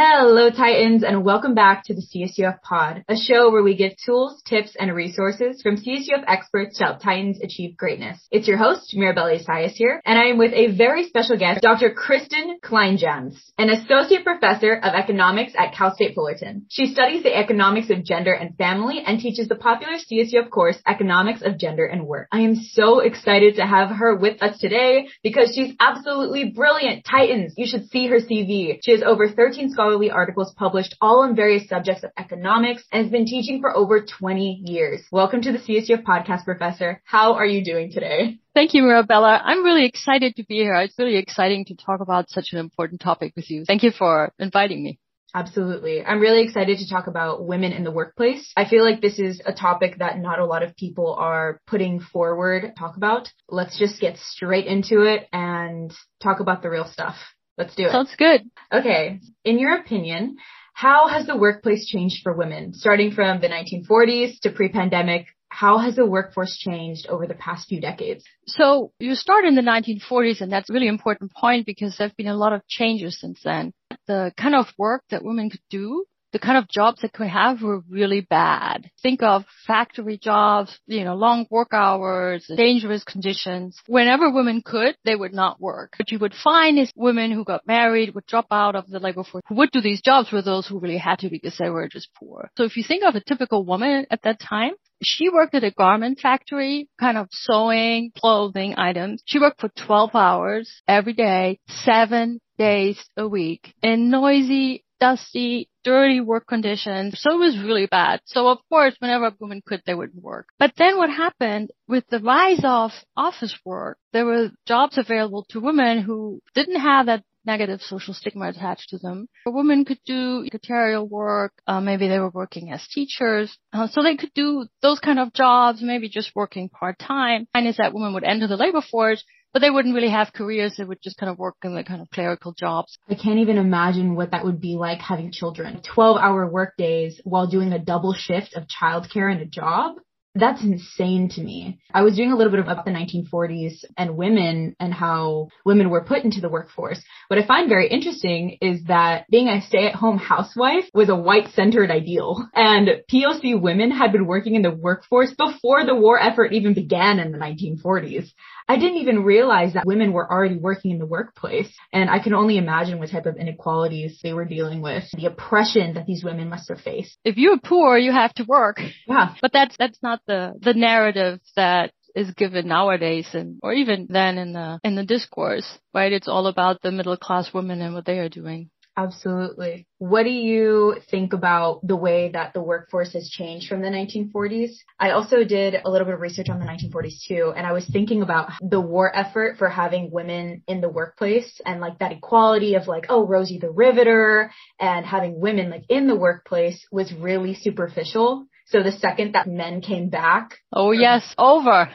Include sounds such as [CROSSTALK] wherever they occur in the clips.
Hello, Titans, and welcome back to the CSUF Pod, a show where we give tools, tips, and resources from CSUF experts to help Titans achieve greatness. It's your host, Mirabelle Isaias here, and I am with a very special guest, Dr. Kristin Kleinjans, an associate professor of economics at Cal State Fullerton. She studies the economics of gender and family and teaches the popular CSUF course, Economics of Gender and Work. I am so excited to have her with us today because she's absolutely brilliant. Titans, you should see her CV. She has over 13 scholarly articles published all on various subjects of economics and has been teaching for over 20 years. Welcome to the CSUF podcast, Professor. How are you doing today? Thank you, Mirabella. I'm really excited to be here. It's really exciting to talk about such an important topic with you. Thank you for inviting me. Absolutely. I'm really excited to talk about women in the workplace. I feel like this is a topic that not a lot of people are putting forward talk about. Let's just get straight into it and talk about the real stuff. Let's do it. Sounds good. Okay. In your opinion, how has the workplace changed for women, starting from the 1940s to pre-pandemic? How has the workforce changed over the past few decades? So you start in the 1940s, and that's a really important point because there have been a lot of changes since then. The kind of work that women could do the kind of jobs that could have were really bad. Think of factory jobs, you know, long work hours, dangerous conditions. Whenever women could, they would not work. What you would find is women who got married would drop out of the labor force, who would do these jobs were those who really had to because they were just poor. So if you think of a typical woman at that time, she worked at a garment factory, kind of sewing clothing items. She worked for 12 hours every day, seven days a week in noisy, dusty, dirty work conditions. So it was really bad. So of course, whenever a woman could, they wouldn't work. But then what happened with the rise of office work, there were jobs available to women who didn't have that negative social stigma attached to them. A woman could do secretarial work, uh, maybe they were working as teachers, uh, so they could do those kind of jobs, maybe just working part time. And is that women would enter the labor force but they wouldn't really have careers. They would just kind of work in the kind of clerical jobs. I can't even imagine what that would be like having children. 12 hour work days while doing a double shift of childcare and a job. That's insane to me. I was doing a little bit about the 1940s and women and how women were put into the workforce. What I find very interesting is that being a stay-at-home housewife was a white-centered ideal. And POC women had been working in the workforce before the war effort even began in the 1940s. I didn't even realize that women were already working in the workplace. And I can only imagine what type of inequalities they were dealing with, the oppression that these women must have faced. If you're poor, you have to work. Yeah. But that's, that's not the, the narrative that is given nowadays and or even then in the in the discourse right it's all about the middle class women and what they are doing Absolutely. What do you think about the way that the workforce has changed from the 1940s? I also did a little bit of research on the 1940s too, and I was thinking about the war effort for having women in the workplace and like that equality of like, oh, Rosie the Riveter and having women like in the workplace was really superficial. So the second that men came back. Oh yes, over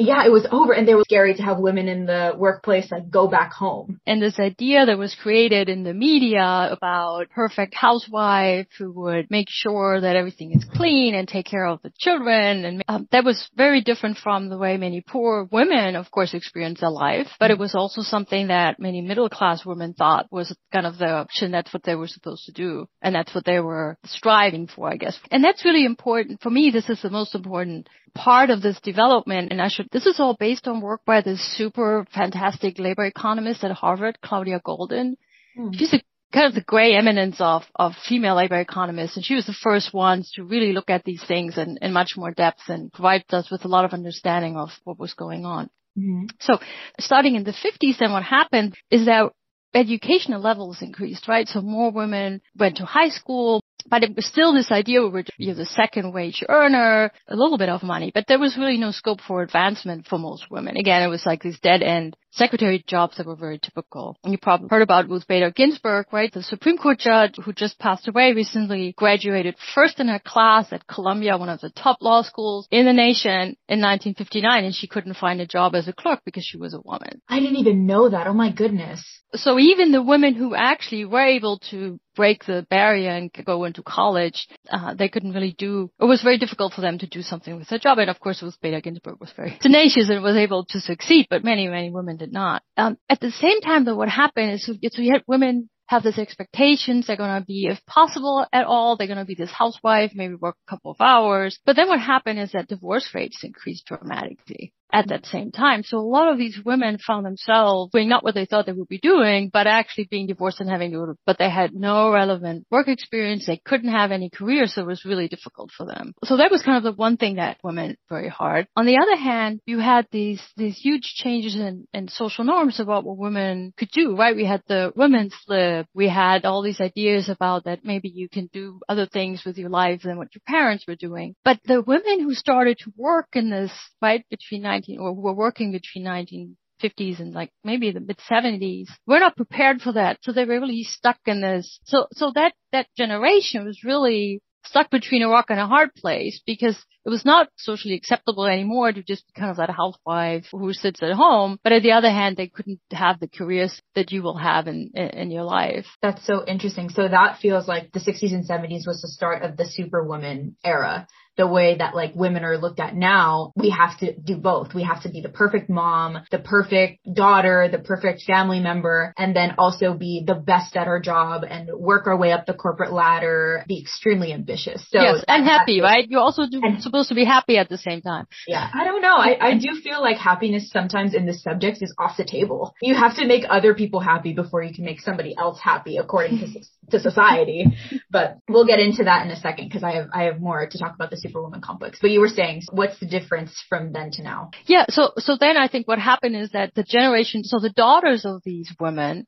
yeah, it was over and they were scary to have women in the workplace like go back home. And this idea that was created in the media about perfect housewife who would make sure that everything is clean and take care of the children and um, that was very different from the way many poor women of course experience their life, but it was also something that many middle class women thought was kind of the option that's what they were supposed to do and that's what they were striving for, I guess. And that's really important. For me, this is the most important part of this development, and I should, this is all based on work by this super fantastic labor economist at Harvard, Claudia Goldin. Mm. She's a kind of the gray eminence of, of female labor economists. And she was the first ones to really look at these things in, in much more depth and provide us with a lot of understanding of what was going on. Mm-hmm. So starting in the 50s, then what happened is that educational levels increased, right? So more women went to high school, but it was still this idea where you're the second wage earner, a little bit of money, but there was really no scope for advancement for most women. Again, it was like these dead end secretary jobs that were very typical. And you probably heard about Ruth Bader Ginsburg, right? The Supreme Court judge who just passed away recently graduated first in her class at Columbia, one of the top law schools in the nation in 1959 and she couldn't find a job as a clerk because she was a woman. I didn't even know that. Oh my goodness. So even the women who actually were able to break the barrier and go into college, uh, they couldn't really do, it was very difficult for them to do something with their job. And of course, Bader Ginsburg was very [LAUGHS] tenacious and was able to succeed, but many, many women did not. Um, at the same time though, what happened is so you had women have these expectations. They're going to be, if possible at all, they're going to be this housewife, maybe work a couple of hours. But then what happened is that divorce rates increased dramatically at that same time. So a lot of these women found themselves doing not what they thought they would be doing, but actually being divorced and having but they had no relevant work experience. They couldn't have any career. So it was really difficult for them. So that was kind of the one thing that women very hard. On the other hand, you had these, these huge changes in, in social norms about what women could do, right? We had the women's lib. We had all these ideas about that maybe you can do other things with your life than what your parents were doing. But the women who started to work in this, right, between 19 or were working between 1950s and like maybe the mid 70s we're not prepared for that so they were really stuck in this so so that that generation was really stuck between a rock and a hard place because it was not socially acceptable anymore to just be kind of that housewife who sits at home. But on the other hand, they couldn't have the careers that you will have in, in, in your life. That's so interesting. So that feels like the 60s and 70s was the start of the superwoman era the way that like women are looked at now, we have to do both. We have to be the perfect mom, the perfect daughter, the perfect family member, and then also be the best at our job and work our way up the corporate ladder, be extremely ambitious. So yes, and happy, right? You're also do, and, supposed to be happy at the same time. Yeah. I don't know. I, I do feel like happiness sometimes in this subject is off the table. You have to make other people happy before you can make somebody else happy according to, [LAUGHS] to society. But we'll get into that in a second because I have, I have more to talk about the superwoman complex. But you were saying, what's the difference from then to now? Yeah. So, so then I think what happened is that the generation, so the daughters of these women,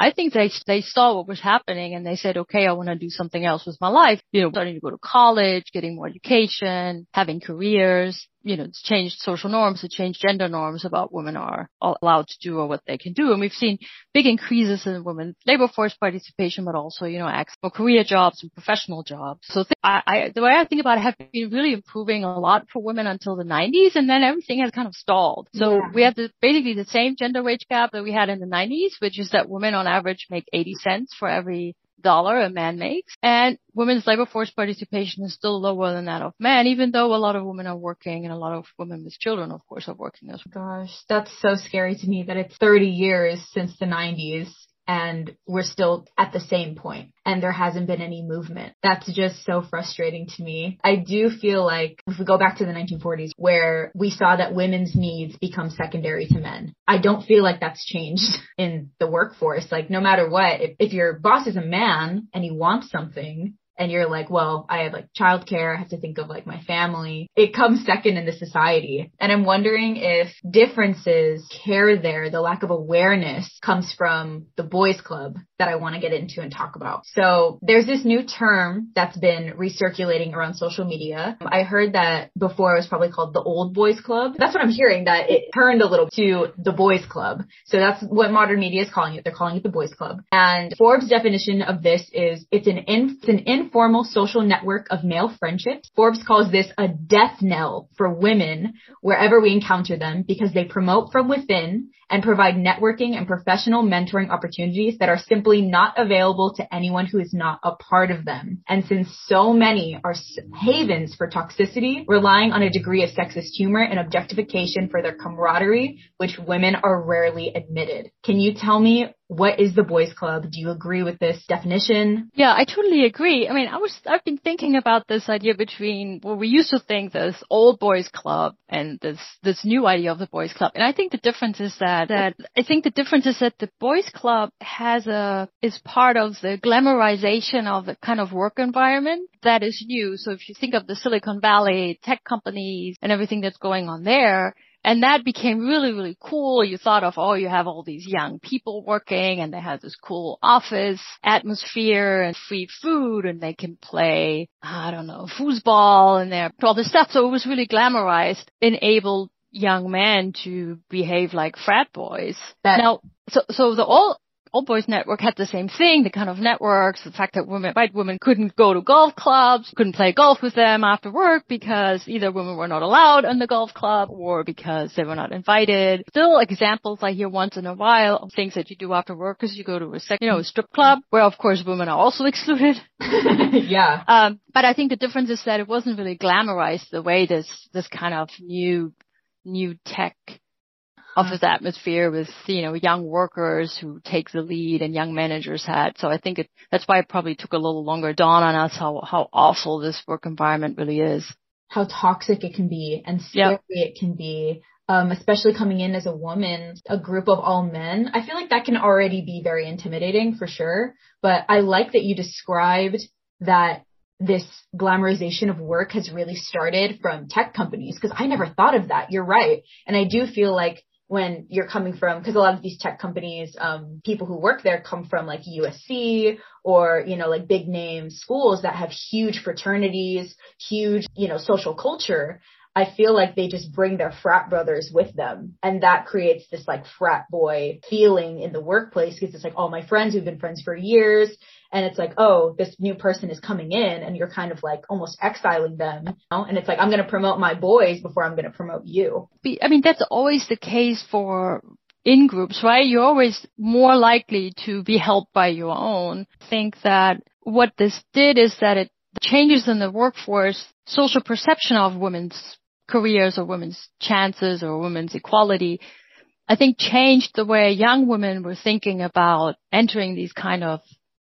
I think they they saw what was happening and they said, okay, I want to do something else with my life. You know, starting to go to college, getting more education, having careers you know, it's changed social norms, it changed gender norms about women are allowed to do or what they can do. And we've seen big increases in women's labor force participation, but also, you know, access for career jobs and professional jobs. So th- I, I, the way I think about it, have been really improving a lot for women until the 90s, and then everything has kind of stalled. So yeah. we have the, basically the same gender wage gap that we had in the 90s, which is that women on average make 80 cents for every dollar a man makes. And women's labor force participation is still lower than that of men, even though a lot of women are working and a lot of women with children, of course, are working as well. Gosh, that's so scary to me that it's 30 years since the 90s and we're still at the same point and there hasn't been any movement. That's just so frustrating to me. I do feel like if we go back to the 1940s where we saw that women's needs become secondary to men, I don't feel like that's changed [LAUGHS] in the workforce. Like no matter what, if, if your boss is a man and he wants something, and you're like, well, I have like childcare, I have to think of like my family. It comes second in the society. And I'm wondering if differences care there, the lack of awareness comes from the boys club that I want to get into and talk about. So there's this new term that's been recirculating around social media. I heard that before it was probably called the old boys club. That's what I'm hearing that it turned a little to the boys club. So that's what modern media is calling it. They're calling it the boys club. And Forbes definition of this is it's an in, it's an informal social network of male friendships. Forbes calls this a death knell for women wherever we encounter them because they promote from within and provide networking and professional mentoring opportunities that are simply not available to anyone who is not a part of them. And since so many are havens for toxicity, relying on a degree of sexist humor and objectification for their camaraderie, which women are rarely admitted. Can you tell me what is the boys club? Do you agree with this definition? Yeah, I totally agree. I mean, I was, I've been thinking about this idea between what we used to think this old boys club and this, this new idea of the boys club. And I think the difference is that, that I think the difference is that the boys club has a, is part of the glamorization of the kind of work environment that is new. So if you think of the Silicon Valley tech companies and everything that's going on there, and that became really, really cool. You thought of, oh, you have all these young people working and they have this cool office atmosphere and free food and they can play, I don't know, foosball and they're all this stuff. So it was really glamorized, enabled young men to behave like frat boys. That, now, so, so the all, Old Boys Network had the same thing, the kind of networks, the fact that women, white women couldn't go to golf clubs, couldn't play golf with them after work because either women were not allowed in the golf club or because they were not invited. Still examples I hear once in a while of things that you do after work is you go to a sec, you know, a strip club where of course women are also [LAUGHS] excluded. [LAUGHS] yeah. Um, but I think the difference is that it wasn't really glamorized the way this, this kind of new, new tech office atmosphere with, you know, young workers who take the lead and young managers had. So I think it, that's why it probably took a little longer dawn on us how, how awful this work environment really is. How toxic it can be and scary yep. it can be. Um, especially coming in as a woman, a group of all men, I feel like that can already be very intimidating for sure. But I like that you described that this glamorization of work has really started from tech companies because I never thought of that. You're right. And I do feel like when you're coming from, because a lot of these tech companies, um, people who work there come from like USC or, you know, like big name schools that have huge fraternities, huge, you know, social culture. I feel like they just bring their frat brothers with them. And that creates this like frat boy feeling in the workplace because it's like, oh, my friends who've been friends for years. And it's like, oh, this new person is coming in and you're kind of like almost exiling them. You know? And it's like, I'm going to promote my boys before I'm going to promote you. I mean, that's always the case for in groups, right? You're always more likely to be helped by your own. I think that what this did is that it changes in the workforce social perception of women's careers or women's chances or women's equality, I think changed the way young women were thinking about entering these kind of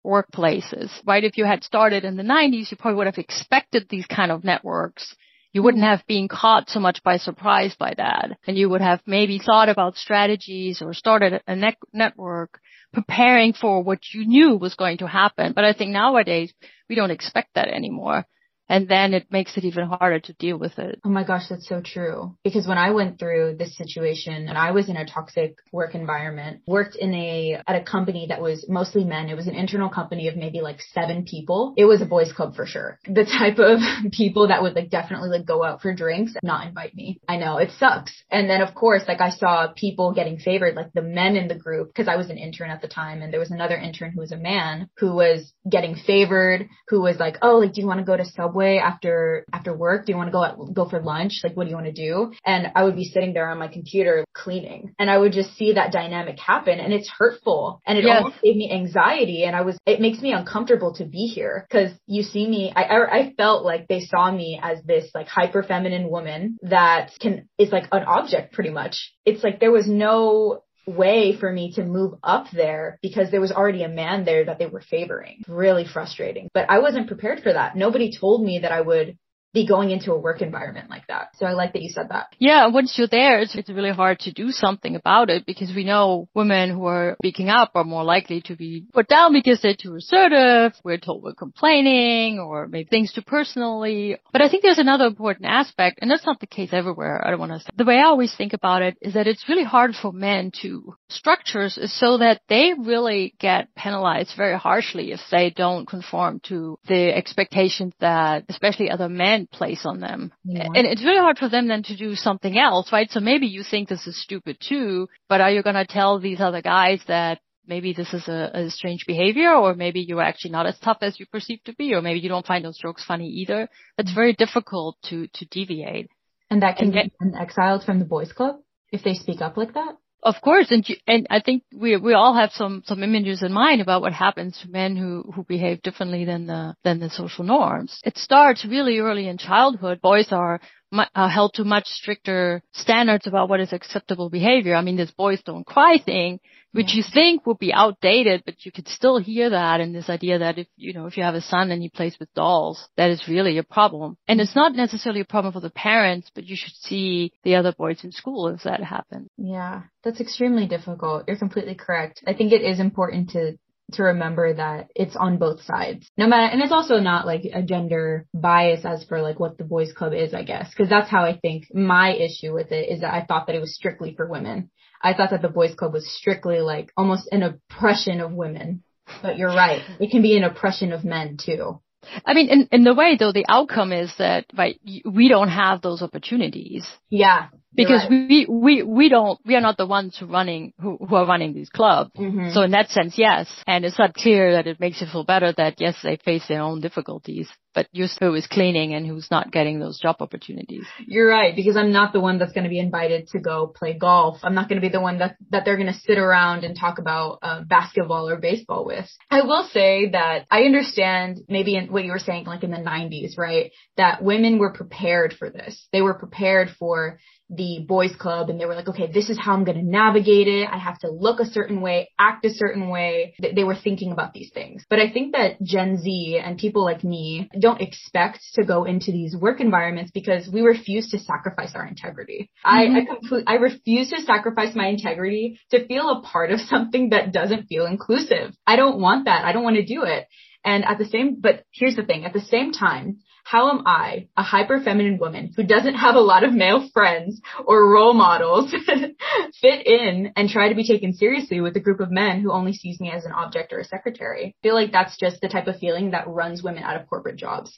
workplaces, right? If you had started in the 90s, you probably would have expected these kind of networks. You wouldn't mm-hmm. have been caught so much by surprise by that. And you would have maybe thought about strategies or started a ne- network preparing for what you knew was going to happen. But I think nowadays we don't expect that anymore and then it makes it even harder to deal with it. Oh my gosh, that's so true. Because when I went through this situation and I was in a toxic work environment, worked in a, at a company that was mostly men. It was an internal company of maybe like seven people. It was a boys club for sure. The type of [LAUGHS] people that would like definitely like go out for drinks not invite me. I know it sucks. And then of course, like I saw people getting favored, like the men in the group, because I was an intern at the time and there was another intern who was a man who was getting favored, who was like, oh, like, do you want to go to Subway? Subway after after work? Do you want to go out, go for lunch? Like, what do you want to do? And I would be sitting there on my computer cleaning, and I would just see that dynamic happen, and it's hurtful, and it yes. almost gave me anxiety, and I was it makes me uncomfortable to be here because you see me. I, I I felt like they saw me as this like hyper feminine woman that can is like an object pretty much. It's like there was no way for me to move up there because there was already a man there that they were favoring. Really frustrating. But I wasn't prepared for that. Nobody told me that I would be going into a work environment like that. So I like that you said that. Yeah, once you're there, it's, it's really hard to do something about it because we know women who are speaking up are more likely to be put down because they're too assertive. We're told we're complaining or maybe things too personally. But I think there's another important aspect, and that's not the case everywhere. I don't want to say. The way I always think about it is that it's really hard for men to structures so that they really get penalized very harshly if they don't conform to the expectations that especially other men place on them. Yeah. And it's really hard for them then to do something else, right? So maybe you think this is stupid too, but are you going to tell these other guys that maybe this is a, a, strange behavior or maybe you're actually not as tough as you perceive to be or maybe you don't find those jokes funny either. It's very difficult to, to deviate. And that can and get exiled from the boys club if they speak up like that? Of course, and and I think we we all have some some images in mind about what happens to men who who behave differently than the than the social norms. It starts really early in childhood. Boys are uh, held to much stricter standards about what is acceptable behavior. I mean, this boys don't cry thing, which you think would be outdated, but you could still hear that in this idea that if, you know, if you have a son and he plays with dolls, that is really a problem. And it's not necessarily a problem for the parents, but you should see the other boys in school if that happens. Yeah, that's extremely difficult. You're completely correct. I think it is important to to remember that it's on both sides. No matter, and it's also not like a gender bias as for like what the boys club is, I guess, because that's how I think my issue with it is that I thought that it was strictly for women. I thought that the boys club was strictly like almost an oppression of women. But you're right. It can be an oppression of men too. I mean, in, in the way though, the outcome is that, right, we don't have those opportunities. Yeah. Because right. we, we, we don't, we are not the ones who running, who, who are running these clubs. Mm-hmm. So in that sense, yes. And it's not clear that it makes you feel better that yes, they face their own difficulties. but you're who is cleaning and who's not getting those job opportunities. You're right, because I'm not the one that's going to be invited to go play golf. I'm not going to be the one that, that they're going to sit around and talk about uh, basketball or baseball with. I will say that I understand maybe in what you were saying, like in the 90s, right? That women were prepared for this. They were prepared for the boys club and they were like, okay, this is how I'm going to navigate it. I have to look a certain way, act a certain way. They were thinking about these things. But I think that Gen Z and people like me don't expect to go into these work environments because we refuse to sacrifice our integrity. Mm-hmm. I, I complete, I refuse to sacrifice my integrity to feel a part of something that doesn't feel inclusive. I don't want that. I don't want to do it. And at the same, but here's the thing, at the same time, how am I, a hyper feminine woman who doesn't have a lot of male friends or role models, [LAUGHS] fit in and try to be taken seriously with a group of men who only sees me as an object or a secretary? I feel like that's just the type of feeling that runs women out of corporate jobs.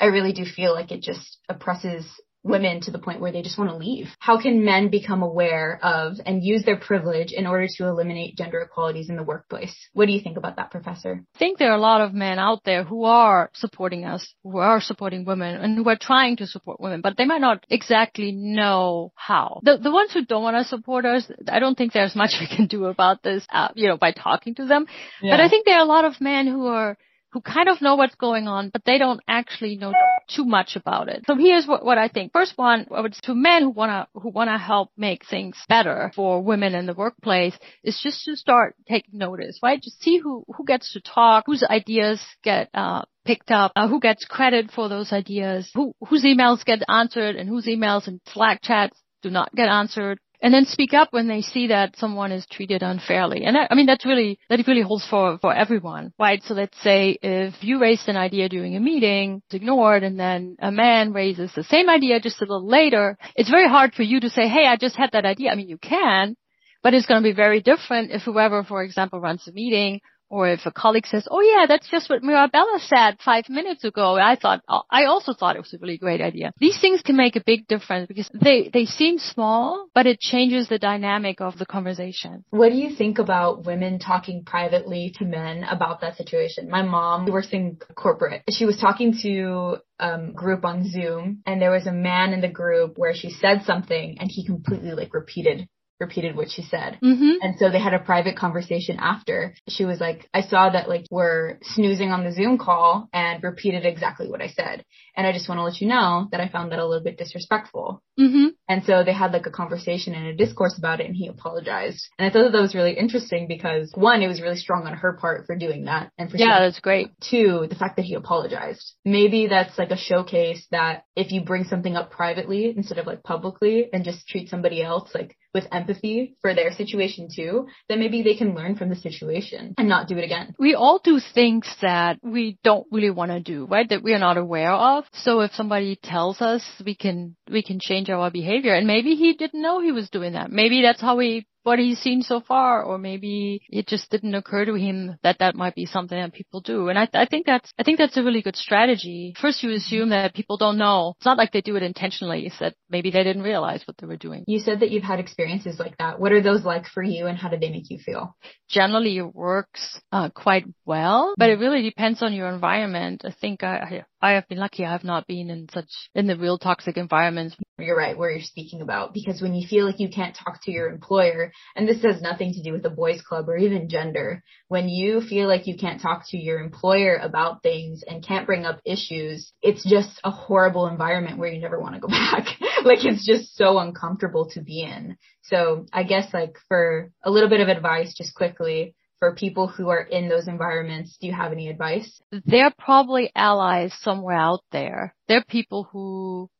I really do feel like it just oppresses women to the point where they just want to leave? How can men become aware of and use their privilege in order to eliminate gender equalities in the workplace? What do you think about that, Professor? I think there are a lot of men out there who are supporting us, who are supporting women, and who are trying to support women, but they might not exactly know how. The, the ones who don't want to support us, I don't think there's much [LAUGHS] we can do about this, uh, you know, by talking to them. Yeah. But I think there are a lot of men who are who kind of know what's going on, but they don't actually know too much about it. So here's what, what I think. First one, to men who wanna, who wanna help make things better for women in the workplace is just to start taking notice, right? Just see who, who gets to talk, whose ideas get, uh, picked up, uh, who gets credit for those ideas, who, whose emails get answered and whose emails and Slack chats do not get answered and then speak up when they see that someone is treated unfairly. And that, I mean, that's really, that really holds for, for everyone, right? So let's say if you raised an idea during a meeting, it's ignored, and then a man raises the same idea just a little later, it's very hard for you to say, hey, I just had that idea. I mean, you can, but it's going to be very different if whoever, for example, runs the meeting or if a colleague says, "Oh yeah, that's just what Mirabella said five minutes ago," I thought, I also thought it was a really great idea. These things can make a big difference because they they seem small, but it changes the dynamic of the conversation. What do you think about women talking privately to men about that situation? My mom works in corporate. She was talking to um, group on Zoom, and there was a man in the group where she said something, and he completely like repeated repeated what she said. Mm-hmm. And so they had a private conversation after. She was like, I saw that like we're snoozing on the Zoom call and repeated exactly what I said. And I just want to let you know that I found that a little bit disrespectful. Mm-hmm. And so they had like a conversation and a discourse about it and he apologized. And I thought that, that was really interesting because one, it was really strong on her part for doing that. And for Yeah, that's great. Two, the fact that he apologized. Maybe that's like a showcase that if you bring something up privately instead of like publicly and just treat somebody else like with empathy for their situation too, then maybe they can learn from the situation and not do it again. We all do things that we don't really want to do, right? That we are not aware of. So if somebody tells us, we can, we can change our behavior. And maybe he didn't know he was doing that. Maybe that's how we what he's seen so far, or maybe it just didn't occur to him that that might be something that people do. And I, I think that's, I think that's a really good strategy. First, you assume that people don't know. It's not like they do it intentionally. It's that maybe they didn't realize what they were doing. You said that you've had experiences like that. What are those like for you, and how do they make you feel? Generally, it works uh, quite well, but it really depends on your environment. I think I, I have been lucky. I have not been in such in the real toxic environments. You're right, where you're speaking about because when you feel like you can't talk to your employer, and this has nothing to do with the boys club or even gender, when you feel like you can't talk to your employer about things and can't bring up issues, it's just a horrible environment where you never want to go [LAUGHS] back. like it's just so uncomfortable to be in. So I guess like for a little bit of advice, just quickly, for people who are in those environments, do you have any advice? They're probably allies somewhere out there. They're people who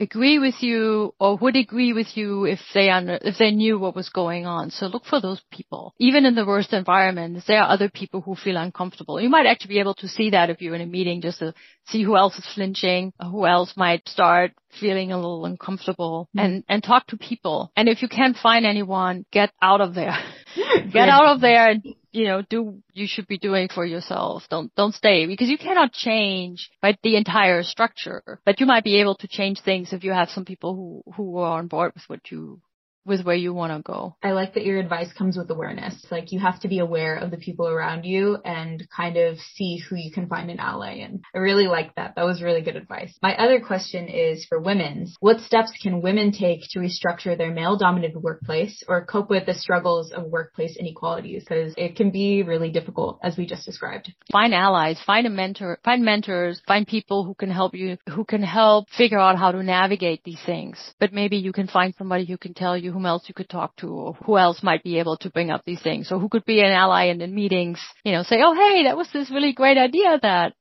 agree with you or would agree with you if they under, if they knew what was going on. So look for those people. Even in the worst environments, there are other people who feel uncomfortable. You might actually be able to see that if you're in a meeting just to see who else is flinching, who else might start feeling a little uncomfortable mm-hmm. and, and talk to people. And if you can't find anyone, get out of there. [LAUGHS] get out of there and you know, do you should be doing for yourself. Don't don't stay because you cannot change right the entire structure, but you might be able to change things if you have some people who who are on board with what you with where you want to go. I like that your advice comes with awareness. Like you have to be aware of the people around you and kind of see who you can find an ally in. I really like that. That was really good advice. My other question is for women. What steps can women take to restructure their male dominated workplace or cope with the struggles of workplace inequalities? Because it can be really difficult as we just described. Find allies, find a mentor, find mentors, find people who can help you, who can help figure out how to navigate these things. But maybe you can find somebody who can tell you whom else you could talk to or who else might be able to bring up these things or who could be an ally in the meetings, you know, say, oh, hey, that was this really great idea that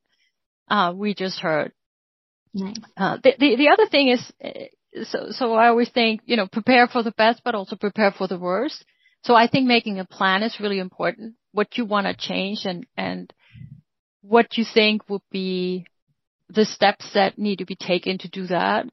uh, we just heard. Nice. Uh, the, the, the other thing is, uh, so, so I always think, you know, prepare for the best, but also prepare for the worst. So I think making a plan is really important. What you want to change and, and what you think would be the steps that need to be taken to do that.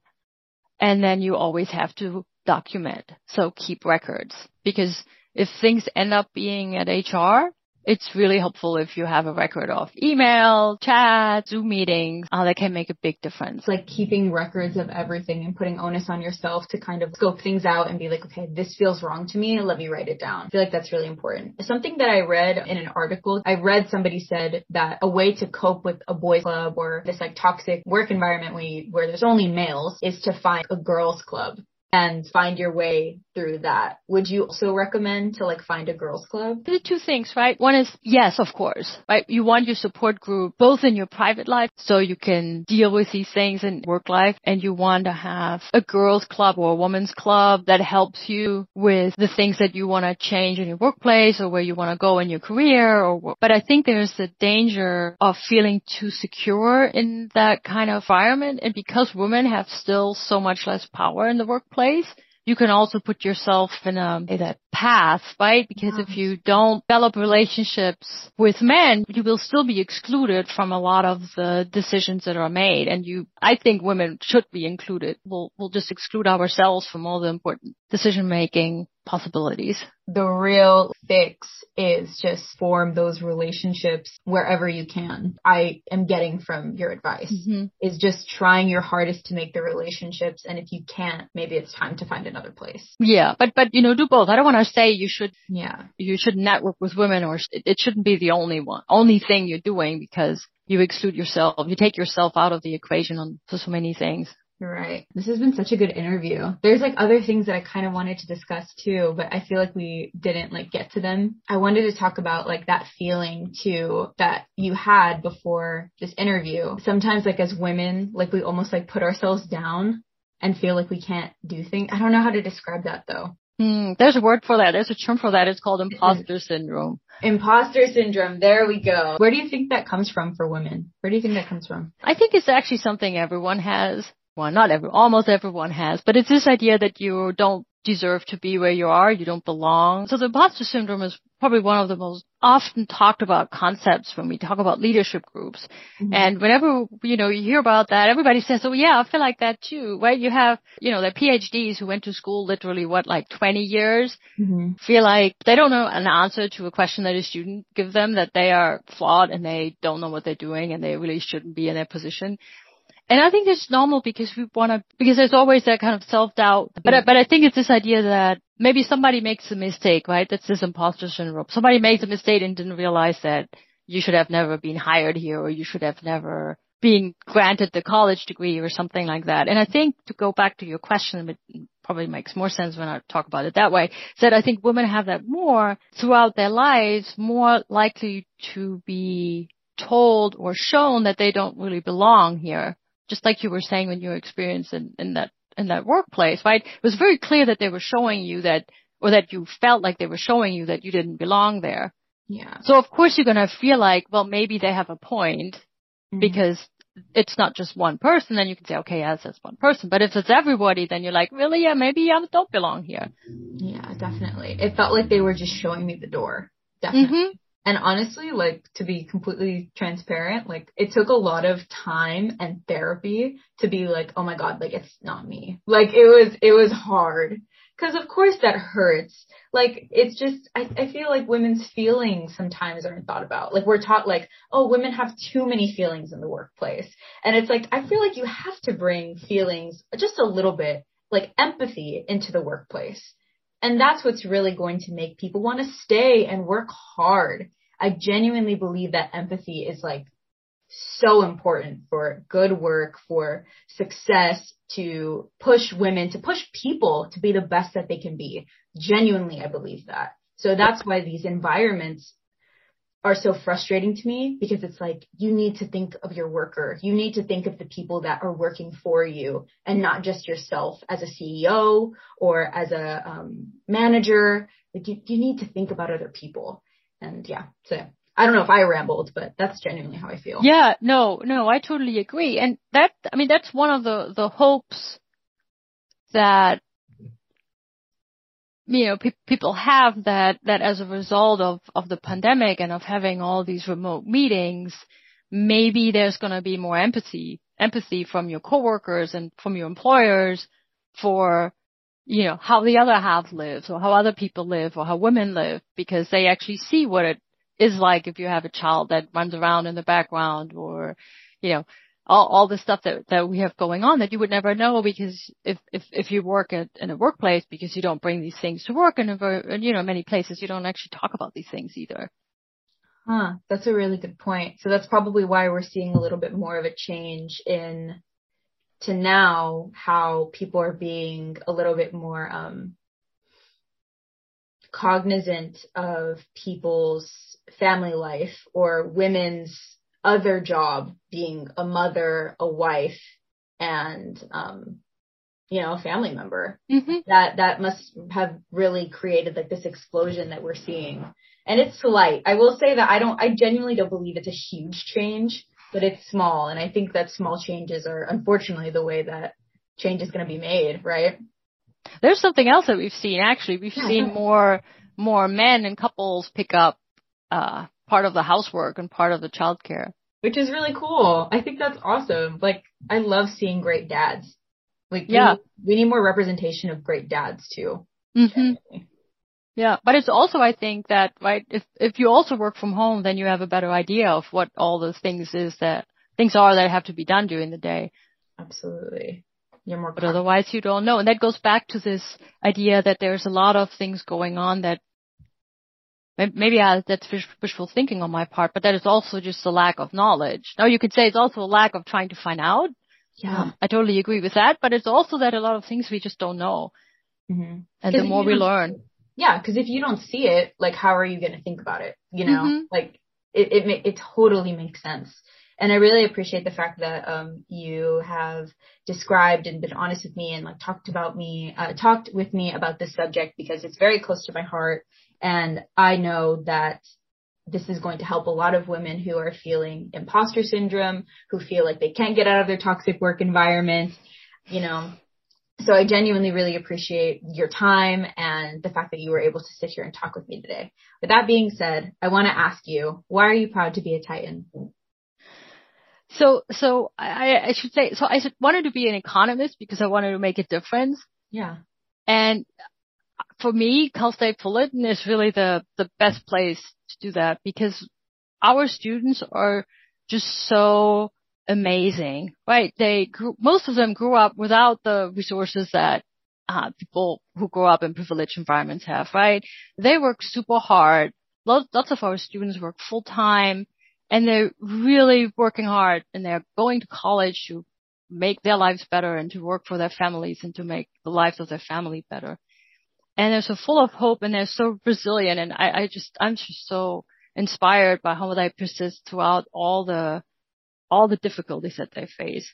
And then you always have to document. So keep records because if things end up being at HR, it's really helpful if you have a record of email, chat, Zoom meetings. Uh, that can make a big difference. Like keeping records of everything and putting onus on yourself to kind of scope things out and be like, okay, this feels wrong to me. Let me write it down. I feel like that's really important. Something that I read in an article, I read somebody said that a way to cope with a boys club or this like toxic work environment where, there's only males is to find a girls club and find your way through that. Would you also recommend to like find a girls club? The two things, right? One is yes, of course, right? You want your support group both in your private life so you can deal with these things in work life and you want to have a girls club or a women's club that helps you with the things that you want to change in your workplace or where you want to go in your career or but I think there's a danger of feeling too secure in that kind of environment and because women have still so much less power in the workplace place, you can also put yourself in a, in a path, right? Because yes. if you don't develop relationships with men, you will still be excluded from a lot of the decisions that are made. And you, I think women should be included. We'll, we'll just exclude ourselves from all the important decision making possibilities. The real fix is just form those relationships wherever you can. I am getting from your advice mm-hmm. is just trying your hardest to make the relationships. And if you can't, maybe it's time to find another place. Yeah. But, but, you know, do both. I don't want to say you should, yeah, you should network with women or it, it shouldn't be the only one, only thing you're doing because you exclude yourself. You take yourself out of the equation on so, so many things. Right. This has been such a good interview. There's like other things that I kind of wanted to discuss too, but I feel like we didn't like get to them. I wanted to talk about like that feeling too that you had before this interview. Sometimes like as women, like we almost like put ourselves down and feel like we can't do things. I don't know how to describe that though. Mm, there's a word for that. There's a term for that. It's called imposter syndrome. Imposter syndrome. There we go. Where do you think that comes from for women? Where do you think that comes from? I think it's actually something everyone has well, not every, almost everyone has, but it's this idea that you don't deserve to be where you are, you don't belong. So the imposter syndrome is probably one of the most often talked about concepts when we talk about leadership groups. Mm-hmm. And whenever, you know, you hear about that, everybody says, oh yeah, I feel like that too, right? You have, you know, the PhDs who went to school literally what, like 20 years, mm-hmm. feel like they don't know an answer to a question that a student give them, that they are flawed and they don't know what they're doing and they really shouldn't be in their position. And I think it's normal because we want to, because there's always that kind of self-doubt. But, I, but I think it's this idea that maybe somebody makes a mistake, right? That's this imposter syndrome. Somebody makes a mistake and didn't realize that you should have never been hired here or you should have never been granted the college degree or something like that. And I think to go back to your question, it probably makes more sense when I talk about it that way, that I think women have that more throughout their lives, more likely to be told or shown that they don't really belong here just like you were saying when you were experienced in, in that in that workplace, right? It was very clear that they were showing you that, or that you felt like they were showing you that you didn't belong there. Yeah. So of course you're gonna feel like, well, maybe they have a point mm-hmm. because it's not just one person. Then you can say, okay, yes, it's one person. But if it's everybody, then you're like, really? Yeah, maybe I don't belong here. Yeah, definitely. It felt like they were just showing me the door. Definitely. Mm-hmm. And honestly, like to be completely transparent, like it took a lot of time and therapy to be like, oh my God, like it's not me. Like it was, it was hard. Cause of course that hurts. Like it's just, I, I feel like women's feelings sometimes aren't thought about. Like we're taught like, oh, women have too many feelings in the workplace. And it's like, I feel like you have to bring feelings just a little bit, like empathy into the workplace And that's what's really going to make people want to stay and work hard. I genuinely believe that empathy is like so important for good work, for success, to push women, to push people to be the best that they can be. Genuinely, I believe that. So that's why these environments are so frustrating to me because it's like you need to think of your worker. You need to think of the people that are working for you and not just yourself as a CEO or as a um, manager. Like you, you need to think about other people. And yeah, so I don't know if I rambled, but that's genuinely how I feel. Yeah, no, no, I totally agree. And that, I mean, that's one of the, the hopes that you know, pe- people have that, that as a result of, of the pandemic and of having all these remote meetings, maybe there's going to be more empathy, empathy from your coworkers and from your employers for, you know, how the other half lives or how other people live or how women live because they actually see what it is like if you have a child that runs around in the background or, you know, all, all the stuff that, that we have going on that you would never know because if, if, if you work at, in a workplace because you don't bring these things to work and, in you know, many places you don't actually talk about these things either. Huh, that's a really good point. So that's probably why we're seeing a little bit more of a change in to now how people are being a little bit more um cognizant of people's family life or women's other job being a mother, a wife, and um, you know, a family member. Mm-hmm. That that must have really created like this explosion that we're seeing. And it's slight. I will say that I don't I genuinely don't believe it's a huge change, but it's small and I think that small changes are unfortunately the way that change is going to be made, right? There's something else that we've seen actually. We've yeah. seen more more men and couples pick up uh part of the housework and part of the childcare. Which is really cool. I think that's awesome. Like, I love seeing great dads. Like, yeah. we, we need more representation of great dads too. Mm-hmm. Yeah, but it's also, I think that, right, if, if you also work from home, then you have a better idea of what all the things is that, things are that have to be done during the day. Absolutely. You're more but otherwise you don't know. And that goes back to this idea that there's a lot of things going on that maybe I, that's wishful thinking on my part, but that is also just a lack of knowledge. Now you could say it's also a lack of trying to find out. Yeah. Um, I totally agree with that, but it's also that a lot of things we just don't know. Mm-hmm. And the more we learn. Yeah, because if you don't see it, like how are you going to think about it? You know, mm-hmm. like it, it, it totally makes sense. And I really appreciate the fact that um, you have described and been honest with me and like talked about me, uh, talked with me about this subject because it's very close to my heart. And I know that this is going to help a lot of women who are feeling imposter syndrome, who feel like they can't get out of their toxic work environment, you know. So I genuinely really appreciate your time and the fact that you were able to sit here and talk with me today. With that being said, I want to ask you, why are you proud to be a Titan? So, so I, I should say, so I wanted to be an economist because I wanted to make a difference. Yeah. And for me, Cal State Fullerton is really the, the best place to do that because our students are just so amazing, right? They grew, most of them grew up without the resources that uh, people who grow up in privileged environments have, right? They work super hard. Lots, lots of our students work full time and they're really working hard and they're going to college to make their lives better and to work for their families and to make the lives of their family better and they're so full of hope and they're so resilient. And I, I just, I'm just so inspired by how they persist throughout all the, all the difficulties that they face.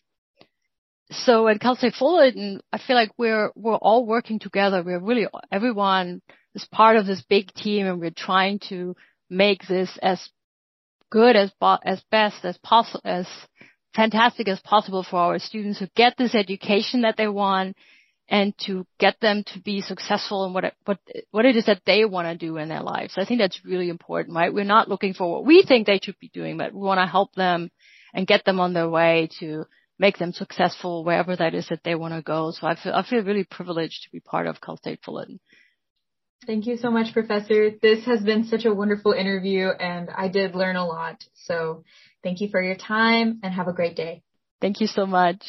So at Cal State Fullerton, I feel like we're, we're all working together. We're really, everyone is part of this big team and we're trying to make this as good as, as best as possible, as fantastic as possible for our students to get this education that they want and to get them to be successful in what what what it is that they want to do in their lives. I think that's really important, right? We're not looking for what we think they should be doing, but we want to help them and get them on their way to make them successful wherever that is that they want to go. So I feel I feel really privileged to be part of Cal State Fullerton. Thank you so much, Professor. This has been such a wonderful interview and I did learn a lot. So thank you for your time and have a great day. Thank you so much.